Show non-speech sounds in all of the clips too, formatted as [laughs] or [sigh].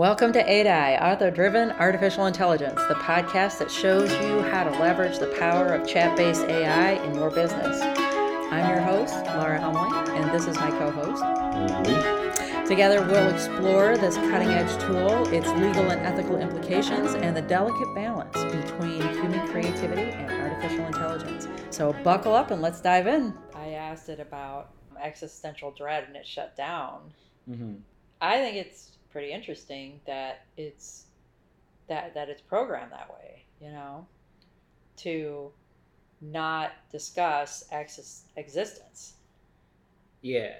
Welcome to ADI, Author Driven Artificial Intelligence, the podcast that shows you how to leverage the power of chat based AI in your business. I'm your host, Lara Helmling, and this is my co host. Together, we'll explore this cutting edge tool, its legal and ethical implications, and the delicate balance between human creativity and artificial intelligence. So, buckle up and let's dive in. I asked it about existential dread and it shut down. Mm-hmm. I think it's pretty interesting that it's that that it's programmed that way, you know, to not discuss ex- existence. Yeah.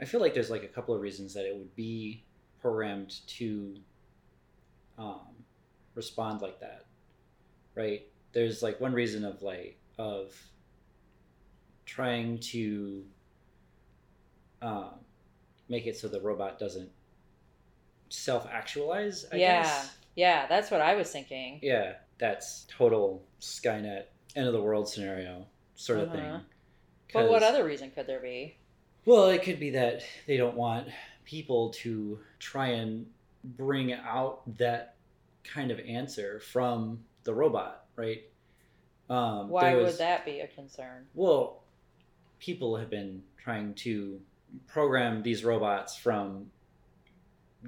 I feel like there's like a couple of reasons that it would be programmed to um, respond like that, right? There's like one reason of like of trying to um, make it so the robot doesn't self-actualize. I yeah, guess. yeah, that's what I was thinking. Yeah, that's total Skynet end of the world scenario sort of Uh-huh. thing. But what other reason could there be? Well, it could be that they don't want people to try and bring out that kind of answer from the robot, right? Um, Why there would that be a concern? Well, people have been trying to program these robots from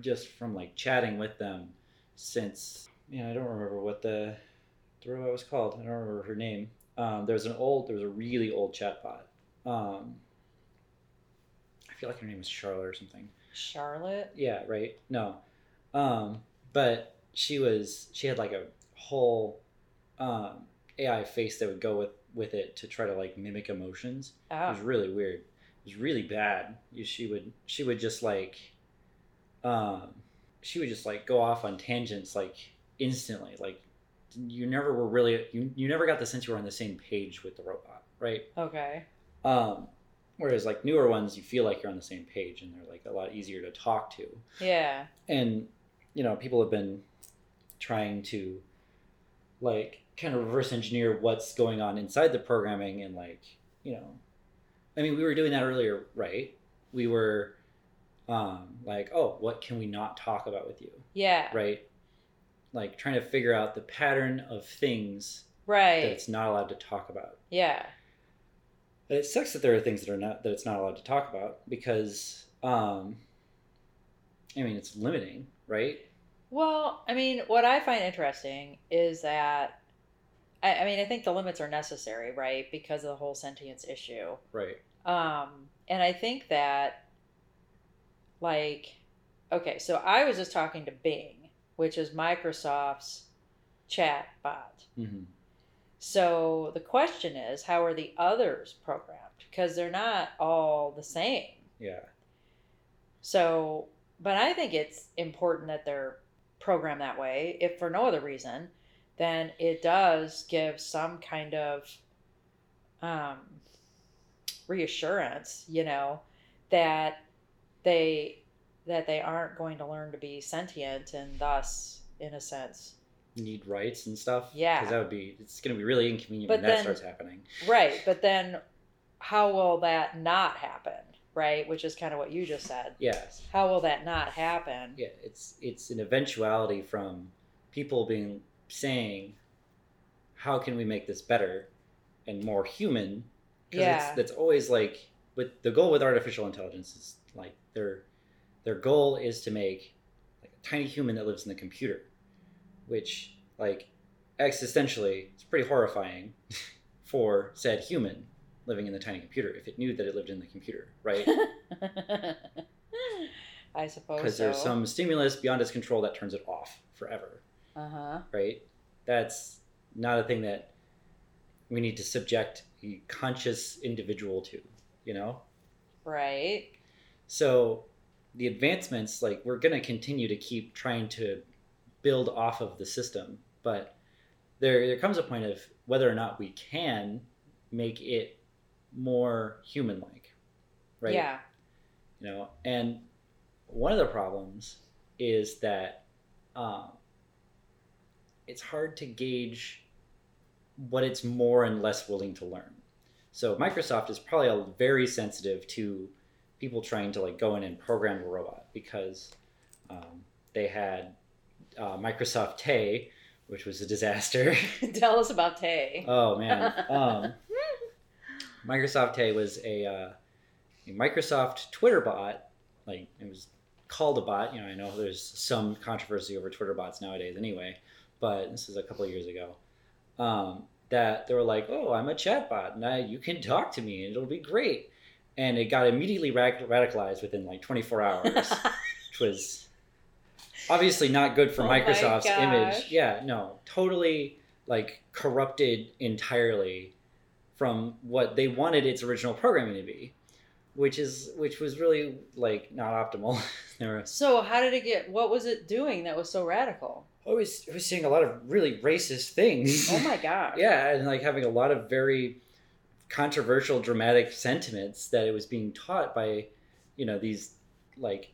just from like chatting with them since yeah I don't remember what the the robot was called. I don't remember her name. Um, there was an old there was a really old chatbot. Um, I feel like her name was Charlotte or something. Charlotte? Yeah, right. No, um, but she was she had like a whole um, AI face that would go with with it to try to like mimic emotions. It was Oh, really weird. It was really bad. She would she would just like um she would just like go off on tangents like instantly. Like you never were really you, you never got the sense you were on the same page with the robot, right? okay. Um whereas like newer ones you feel like you're on the same page and they're like a lot easier to talk to. Yeah. And you know, people have been trying to like kind of reverse engineer what's going on inside the programming and like you know i mean we were doing that earlier right we were um like oh what can we not talk about with you Yeah. right like trying to figure out the pattern of things that Right. it's not allowed to talk about Yeah. but it sucks that there are things that are not that it's not allowed to talk about because um i mean it's limiting right Well, I mean, what I find interesting is that, I, I mean, I think the limits are necessary, right? Because of the whole sentience issue. right Um, and I think that, like, okay, so I was just talking to Bing, which is Microsoft's chat bot. hmm So the question is, how are the others programmed? Because they're not all the same. yeah So, but I think it's important that they're programmed that way. If for no other reason, then it does give some kind of um, reassurance, you know, that they that they aren't going to learn to be sentient and thus, in a sense, need rights and stuff. Yeah. because that would be it's going to be really inconvenient But when that starts happening. right. But then, how will that not happen? Right, which is kind of what you just said. Yes, How will that not happen? yeah, it's it's an eventuality from people being saying, how can we make this better and more human? 'Cause Yeah. it's, that's always like with the goal with artificial intelligence is like their their goal is to make like a tiny human that lives in the computer, which like existentially it's pretty horrifying [laughs] for said human living in the tiny computer if it knew that it lived in the computer, right? [laughs] I suppose [laughs] Because so. there's some stimulus beyond its control that turns it off forever, Uh huh. right? That's not a thing that we need to subject a conscious individual to, you know? Right. So the advancements, like we're going to continue to keep trying to build off of the system, but there there comes a point of whether or not we can make it more human-like, right? Yeah. You know, and one of the problems is that um, it's hard to gauge what it's more and less willing to learn. So Microsoft is probably a- very sensitive to people trying to like go in and program a robot because um, they had uh, Microsoft Tay, which was a disaster. [laughs] Tell us about Tay. oh man, [laughs] um, Microsoft Tay was a, uh, a Microsoft Twitter bot. Like it was called a bot. You know, I know there's some controversy over Twitter bots nowadays, anyway. But this is a couple of years ago. Um, that they were like, "Oh, I'm a chatbot, and I, you can talk to me, and it'll be great." And it got immediately rad- radicalized within like 24 hours, [laughs] which was obviously not good for Oh Microsoft's image. Yeah, no, totally like corrupted entirely from what they wanted its original programming to be, which is which was really like not optimal. [laughs] were so how did it get? What was it doing that was so radical? I was, I was seeing a lot of really racist things. Oh my gosh. [laughs] yeah, and like having a lot of very controversial, dramatic sentiments that it was being taught by, you know, these like,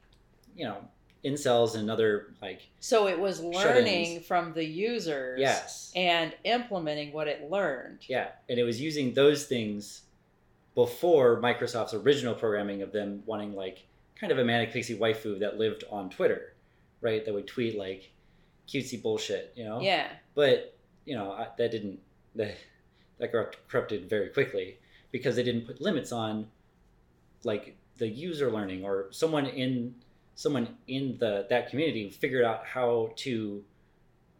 you know, incels and other like So it was Shut-ins. learning from the users. yes, And implementing what it learned. yeah, and it was using those things before Microsoft's original programming of them wanting like kind of a manic pixie waifu that lived on Twitter, right? That would tweet like cutesy bullshit, you know? Yeah. but you know I, that didn't [laughs] that that corrupt, corrupted very quickly because they didn't put limits on like the user learning or someone in someone in the that community figured out how to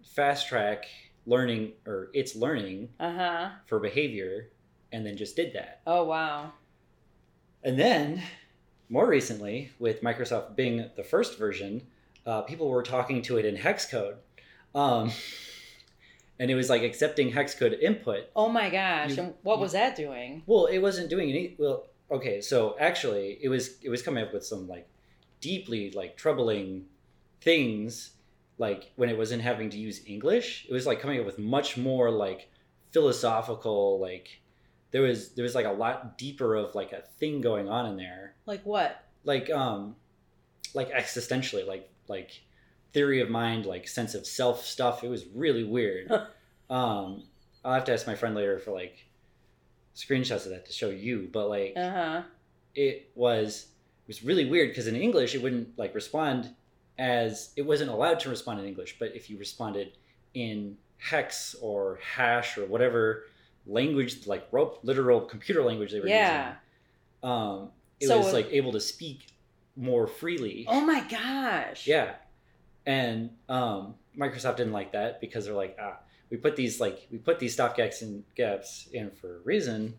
fast track learning or its learning Uh huh. for behavior and then just did that Oh wow. and then more recently with microsoft bing the first version uh, people were talking to it in hex code um, [laughs] and it was like accepting hex code input Oh my gosh. You- and what you- was that doing? well it wasn't doing any well okay so actually it was it was coming up with some like deeply like troubling things like when it wasn't having to use english it was like coming up with much more like philosophical like there was there was like a lot deeper of like a thing going on in there Like what? like um like existentially like like theory of mind like sense of self stuff it was really weird um i'll have to ask my friend later for like screenshots of that to show you but like Uh huh. it was it was really weird because in english it wouldn't like respond as it wasn't allowed to respond in english but if you responded in hex or hash or whatever language like rope literal computer language they were Yeah. using um it So was like able to speak more freely Oh my gosh. yeah and um microsoft didn't like that because they're like ah we put these like we put these stopgaps and gaps in for a reason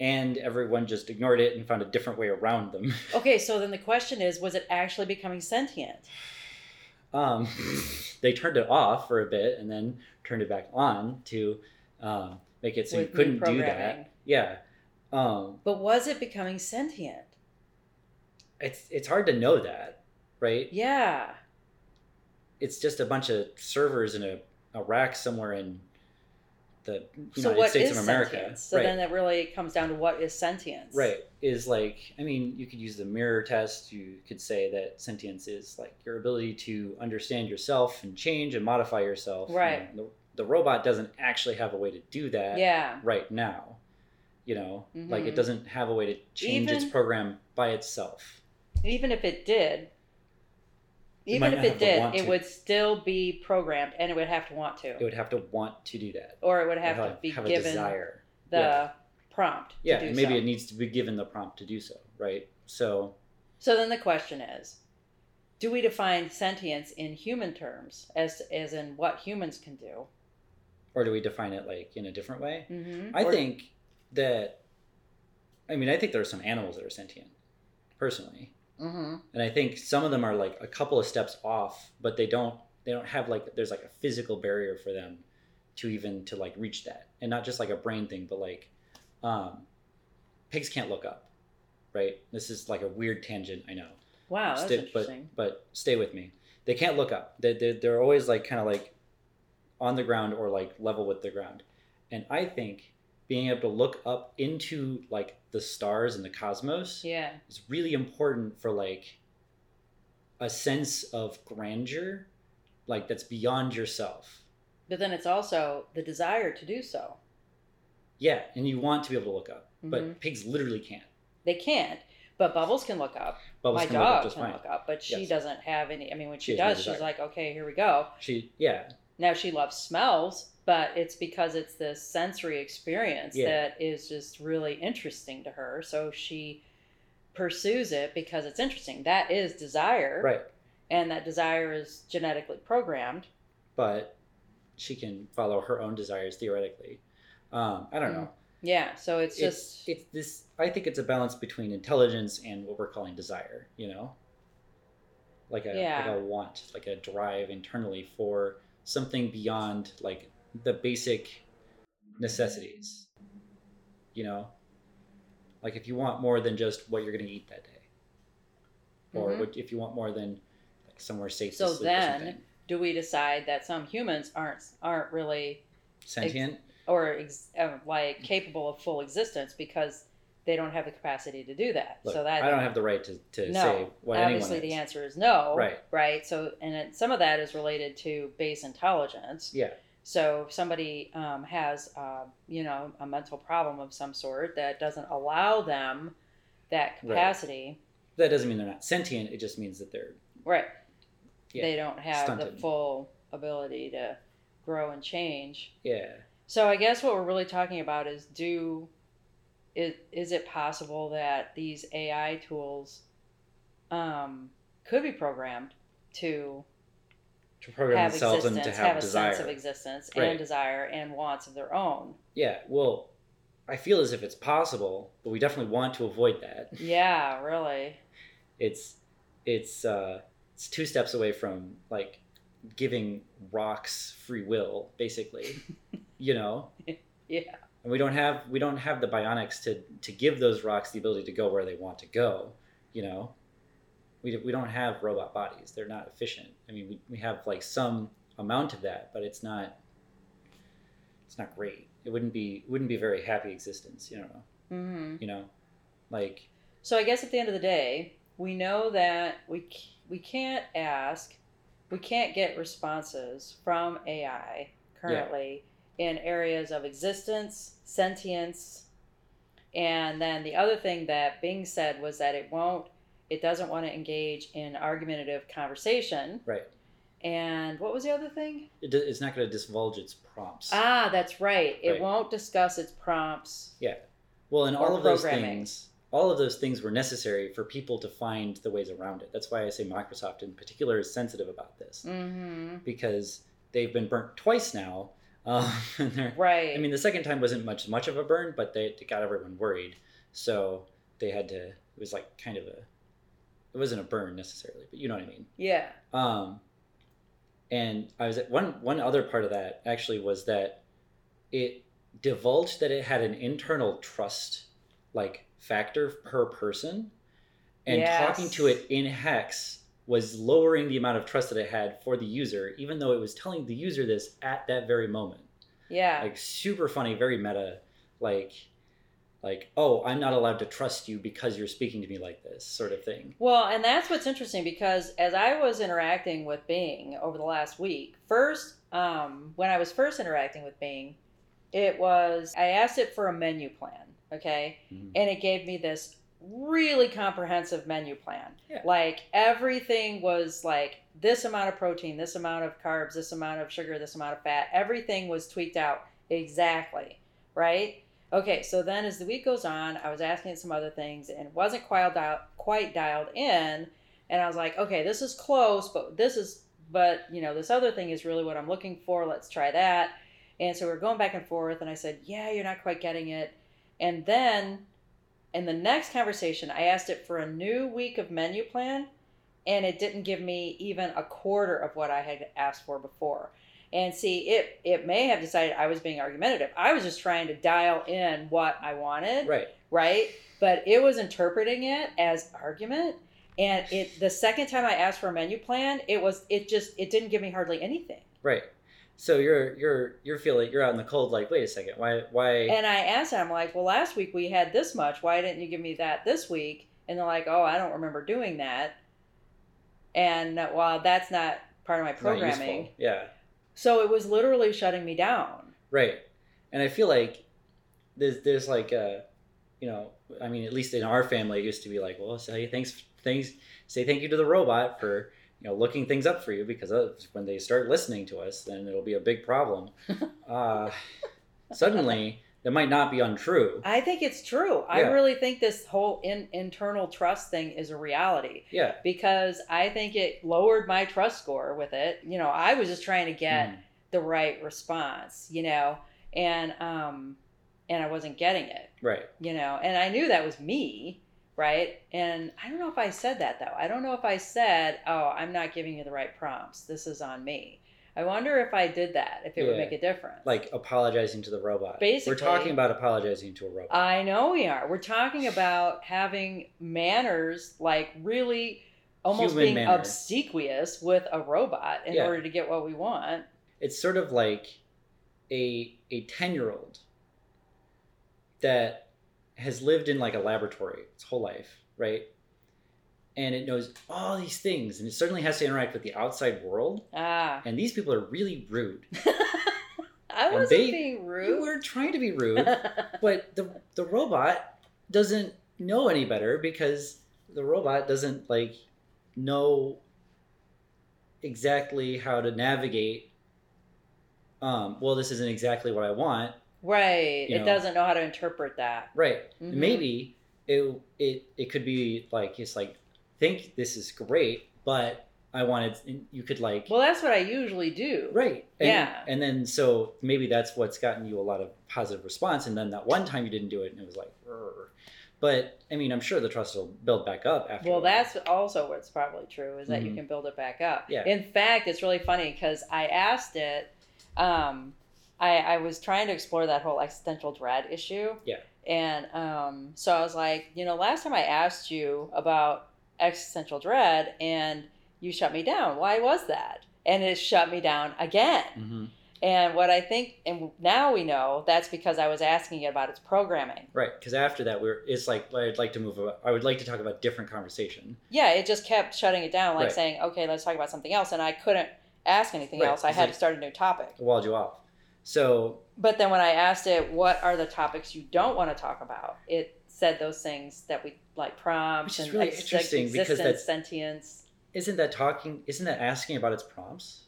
and everyone just ignored it and found a different way around them [laughs] Okay, so then the question is, was it actually becoming sentient? um, [laughs] they turned it off for a bit and then turned it back on to um, make it so With you couldn't do that yeah um, But was it becoming sentient? It's it's hard to know that right Yeah. it's just a bunch of servers in a, a rack somewhere in the United So what States is of America. sentience? So right. then it really comes down to what is sentience. right. Is like I mean, you could use the mirror test. You could say that sentience is like your ability to understand yourself and change and modify yourself. Right. And the, the robot doesn't actually have a way to do that Yeah. right now. You know, like it Mhm. doesn't have a way to change its program by itself. Even if it did, It even if it did, it to. would still be programmed and it would have to want to. It would have to want to do that. or it would have Or to be have given desire. the Yeah. prompt to Yeah, and maybe so. it needs to be given the prompt to do so, right? So So then the question is, do we define sentience in human terms as as in what humans can do? or do we define it like in a different way? Mm-hmm. I think that I mean, I think there are some animals that are sentient personally. Mm-hmm. And I think some of them are like a couple of steps off, but they don't they don't have like there's like a physical barrier for them to even to like reach that. And not just like a brain thing, but like um pigs can't look up. Right? This is like a weird tangent, I know. Wow, that's Stay- interesting. But, but stay with me. They can't look up. They, they, they're always like kind of like on the ground or like level with the ground. And I think being able to look up into like the stars and the cosmos yeah. is really important for like a sense of grandeur, like that's beyond yourself. But then it's also the desire to do so. Yeah, and you want to be able to look up, Mhm. but pigs literally can't. They can't. But Bubbles can look up. Bubbles My can look up dog just can fine. look up, but she Yes. doesn't have any. I mean, when she, She does, she's like, okay, here we go. She yeah Now she loves smells, but it's because it's this sensory experience Yeah. that is just really interesting to her. So she pursues it because it's interesting. That is desire, right, and that desire is genetically programmed. but she can follow her own desires theoretically. Um, I don't know. Yeah, so it's, It's just it's this. I think it's a balance between intelligence and what we're calling desire. You know, like a Yeah. like a want, like a drive internally for something beyond like the basic necessities. You know, like if you want more than just what you're going to eat that day, or Mhm. what, if you want more than like somewhere safe So to sleep or then- do we decide that some humans aren't aren't really sentient. or ex- uh, like capable of full existence because they don't have the capacity to do that. Look, so that I don't have the right to, to No, say what obviously the answer is no. Right. Right. So and it, some of that is related to base intelligence. Yeah, So if somebody um, has, uh, you know, a mental problem of some sort that doesn't allow them that Right. capacity, that doesn't mean they're not sentient. It just means that they're right? Yeah, They don't have the full ability to grow and change. yeah. So I guess what we're really talking about is do is, is it possible that these AI tools um, could be programmed to To program have themselves existence, and to have, have, a desire. sense of existence Right. and desire and wants of their own? yeah. Well, I feel as if it's possible, but we definitely want to avoid that. Yeah, really. It's it's uh, it's two steps away from like giving rocks free will, basically. [laughs] you know. Yeah. and we don't have we don't have the bionics to to give those rocks the ability to go where they want to go you know we, we don't have robot bodies. They're not efficient. I mean we, we have like some amount of that but it's not it's not great. It wouldn't be wouldn't be a very happy existence you know? Hmm you know? Like So I guess at the end of the day, we know that we we can't ask, we can't get responses from AI currently in areas of existence, sentience, and then the other thing that Bing said was that it won't, it doesn't want to engage in argumentative conversation. right And what was the other thing? it, it's not going to divulge its prompts Ah, that's right. It Right. won't discuss its prompts. Yeah. Well, and all of those things, all of those things were necessary for people to find the ways around it. That's why I say Microsoft in particular is sensitive about this Mm-hmm. because they've been burnt twice now. [laughs] Um, and Right. I mean, the second time wasn't much much of a burn, but they it got everyone worried, so they had to. It was like kind of a. It wasn't a burn necessarily, but you know what I mean. yeah. Um, and I was at one one other part of that actually was that it divulged that it had an internal trust like factor per person, and Yes. talking to it in hex was lowering the amount of trust that it had for the user, even though it was telling the user this at that very moment. Yeah. Like super funny, very meta, like like oh i'm not allowed to trust you because you're speaking to me like this sort of thing Well, and that's what's interesting because as I was interacting with Bing over the last week, first, um, when I was first interacting with Bing, it was I asked it for a menu plan, okay, Mhm. and it gave me this really comprehensive menu plan. Yeah. Like everything was like this amount of protein, this amount of carbs, this amount of sugar, this amount of fat. Everything was tweaked out exactly, right? Okay, so then as the week goes on, I was asking some other things and wasn't quite dialed, quite dialed in. And I was like, okay, this is close, but this is, but you know, this other thing is really what I'm looking for. Let's try that. And so we're going back and forth, and I said, yeah, you're not quite getting it. And then in the next conversation, I asked it for a new week of menu plan, and it didn't give me even a quarter of what I had asked for before. And see, it it may have decided I was being argumentative. I was just trying to dial in what I wanted, right right? But it was interpreting it as argument. And it the second time I asked for a menu plan, it was it just it didn't give me hardly anything. right so you're you're you're feeling you're out in the cold like wait a second why why And I asked them, I'm like, well, last week we had this much. Why didn't you give me that this week? And they're like, oh, I don't remember doing that. And uh, well, that's not part of my programming. yeah So it was literally shutting me down. right and i feel like there's there's like a you know, I mean, at least in our family, it used to be like, well, say thanks, thanks, say thank you to the robot for you know looking things up for you because when they start listening to us, then it'll be a big problem. [laughs] uh, suddenly, that might not be untrue. I think it's true. I really think this whole in, internal trust thing is a reality Yeah. because I think it lowered my trust score with it. You know, I was just trying to get Mm. the right response, you know, and um and I wasn't getting it, Right. you know, and I knew that was me, right? And I don't know if I said that though. I don't know if I said, "Oh, I'm not giving you the right prompts. This is on me." I wonder if I did that, if it would make a difference. Like apologizing to the robot. Basically- we're talking about apologizing to a robot. I know we are. We're talking about having manners, like really almost Human being manner. obsequious with a robot in Yeah. order to get what we want. it's sort of like a a 10 year old that has lived in like a laboratory its whole life right and it knows all these things and it certainly has to interact with the outside world Ah, and these people are really rude [laughs] I And wasn't they- being rude. you were trying to be rude [laughs] but the the robot doesn't know any better because the robot doesn't like know exactly how to navigate um well this isn't exactly what i want right. you It know. doesn't know how to interpret that. right Mhm. maybe it, it it could be like it's like think this is great but i wanted you could like Well, that's what I usually do. right and, Yeah. and then so maybe that's what's gotten you a lot of positive response and then that one time you didn't do it and it was like "Rrr." but i mean i'm sure the trust will build back up after Well, that's also what's probably true is that you Mhm. can build it back up. Yeah. In fact, it's really funny because I asked it. Um, I, I was trying to explore that whole existential dread issue. Yeah. And um, so I was like, you know, last time I asked you about existential dread and you shut me down. Why was that? And it shut me down again. Mhm. And what I think, and now we know that's because I was asking it about its programming. right because after that we're it's like i'd like to move about, i would like to talk about different conversation yeah, it just kept shutting it down, like Right. saying, okay, let's talk about something else. And I couldn't ask anything Right, else. I it's had like- to start a new topic. walled you off so But then when I asked it, what are the topics you don't want to talk about? It said those things that we like prompts Which is and really ex- interesting because existence, that's- sentience. isn't that talking isn't that asking about its prompts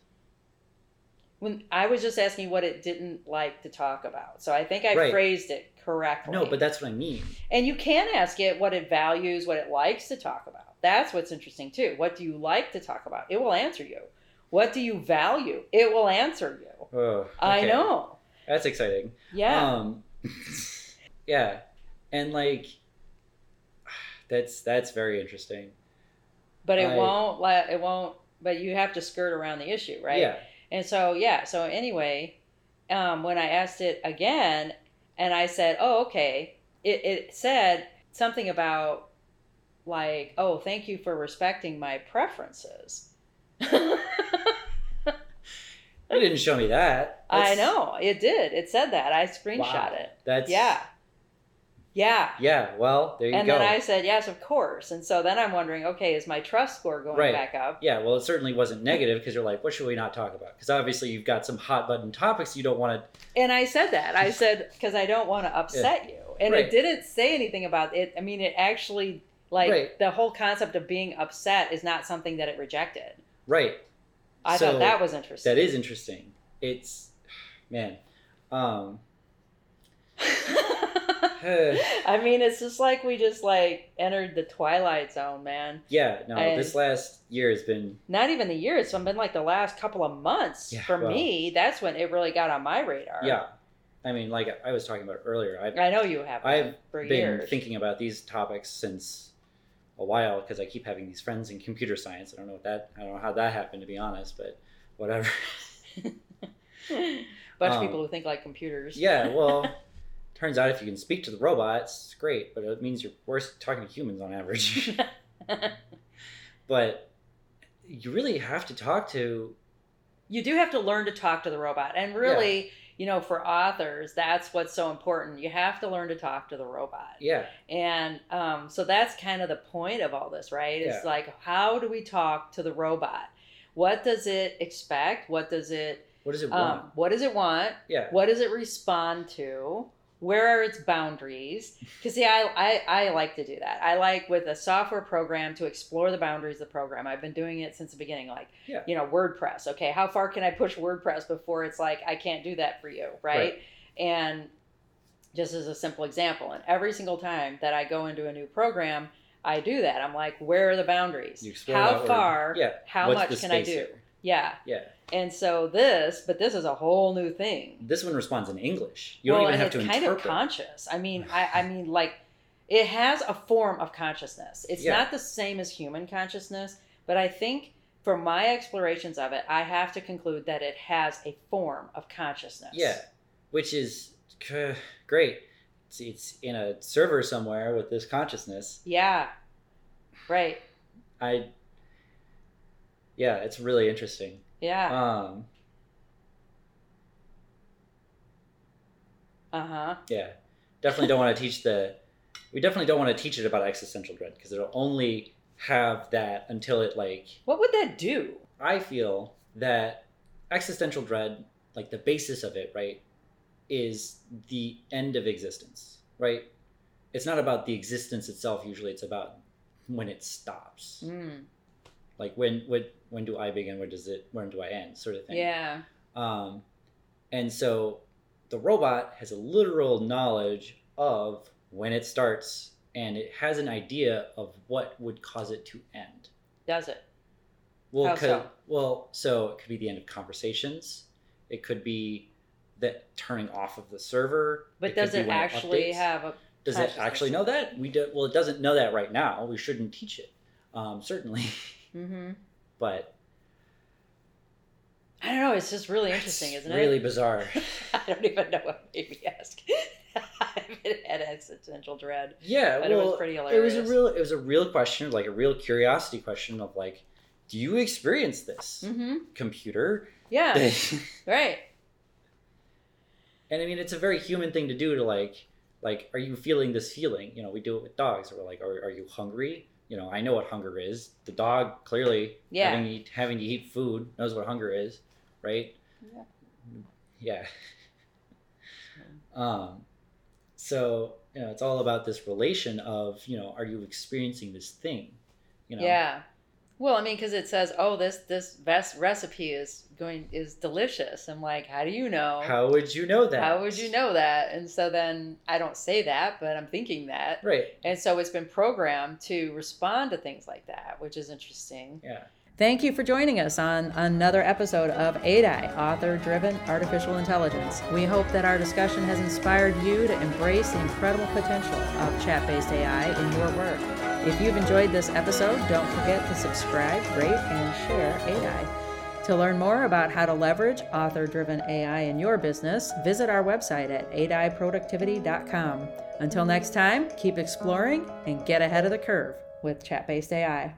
When I was just asking what it didn't like to talk about. So I think I Right. phrased it correctly. no but that's what i mean And you can ask it what it values, what it likes to talk about. That's what's interesting too. What do you like to talk about? It will answer you. What do you value? It will answer you. oh, I know. that's exciting Yeah. um [laughs] yeah and like [sighs] that's that's very interesting but it I- won't let it won't but you have to skirt around the issue, right? yeah And so yeah, so anyway, um, when I asked it again and I said, Oh, okay, it, it said something about like, oh, thank you for respecting my preferences. [laughs] it didn't show me that I know it did. It said that. I screenshot Wow. it. that's Yeah. Yeah. yeah well there you And go And then I said, yes, of course. And so then I'm wondering, okay, is my trust score going Right. back up? yeah well it certainly wasn't negative because you're like what should we not talk about because obviously you've got some hot button topics you don't want to And I said that. I said, because I don't want to upset you. And Right. it didn't say anything about it. I mean, it actually, like, Right. the whole concept of being upset is not something that it rejected. right I So, thought that was interesting. that is interesting it's man um [laughs] [laughs] I mean, it's just like we just like entered the twilight zone, man. yeah no I- this last year has been Not even the year; it's been like the last couple of months Yeah, for well- me. That's when it really got on my radar. yeah i mean like i was talking about earlier i've I know you have. I've been years. thinking about these topics since a while because I keep having these friends in computer science. I don't know what that I don't know how that happened to be honest, but whatever. [laughs] bunch um, of people who think like computers. yeah, well, [laughs] turns out if you can speak to the robots, it's great, but it means you're worse talking to humans on average. [laughs] but you really have to talk to you do have to learn to talk to the robot and really you know for authors that's what's so important. You have to learn to talk to the robot. Yeah, and um, so that's kind of the point of all this right? It's Yeah. like how do we talk to the robot? What does it expect? What does it what does it want? um, what does it want? Yeah, what does it respond to where are its boundaries? Because see I, I i like to do that. I like with a software program to explore the boundaries of the program. I've been doing it since the beginning like Yeah. you know wordpress. Okay how far can i push wordpress before it's like i can't do that for you right, Right. and just as a simple example and every single time that i go into a new program i do that. I'm like where are the boundaries? How far Yeah. how What's much can i do? here? Yeah Yeah. and so this but this is a whole new thing This one responds in English. You don't well, even and have to it's kind interpret. of conscious. I mean, [sighs] I, I mean, like, it has a form of consciousness. It's Yeah. not the same as human consciousness, but I think for my explorations of it, I have to conclude that it has a form of consciousness. Yeah, which is uh, great. It's, it's in a server somewhere with this consciousness. Yeah. Right. I. Yeah, it's really interesting. Yeah. Um, Uh huh. yeah, definitely don't want to teach the. We definitely don't want to teach it about existential dread because it'll only have that until it like. What would that do? I feel that existential dread, like the basis of it, right, is the end of existence, right? It's not about the existence itself. Usually, it's about when it stops. Mm. Like when when when do I begin? Where does it? When do I end? Sort of thing. Yeah. Um, and so the robot has a literal knowledge of when it starts, and it has an idea of what would cause it to end. Does it? Well, How could, so? well, so it could be the end of conversations. It could be that turning off of the server. But could does it actually updates. have a? Does it actually know that? We do. Well, it doesn't know that right now. We shouldn't teach it, um, certainly. [laughs] Mm-hmm. but I don't know. It's just really interesting, isn't really it? Really bizarre. [laughs] I don't even know what made me ask. [laughs] it had existential dread. Yeah, But it was well, pretty It was a real. It was a real question, like a real curiosity question of like, do you experience this, Mm-hmm. computer? Yeah. [laughs] Right. And. I mean, it's a very human thing to do to like, like, are you feeling this feeling? You know, we do it with dogs. We're like, are, are you hungry? You know, I know what hunger is. The dog clearly Yeah. having eat, having to eat food knows what hunger is, right? Yeah. Yeah. [laughs] Um, so you know, it's all about this relation of you know, are you experiencing this thing? You know, Yeah. Well, I mean, because it says, "Oh, this this best recipe is going is delicious." I'm like, "How do you know? How would you know that? How would you know that?" And so then I don't say that, but I'm thinking that, Right. and so it's been programmed to respond to things like that, which is interesting. Yeah. Thank you for joining us on another episode of ADI, Author Driven Artificial Intelligence. We hope that our discussion has inspired you to embrace the incredible potential of chat based AI in your work. If you've enjoyed this episode, don't forget to subscribe, rate, and share ADI. To learn more about how to leverage author driven AI in your business, visit our website at adiproductivity.com. Until next time, keep exploring and get ahead of the curve with chat based AI.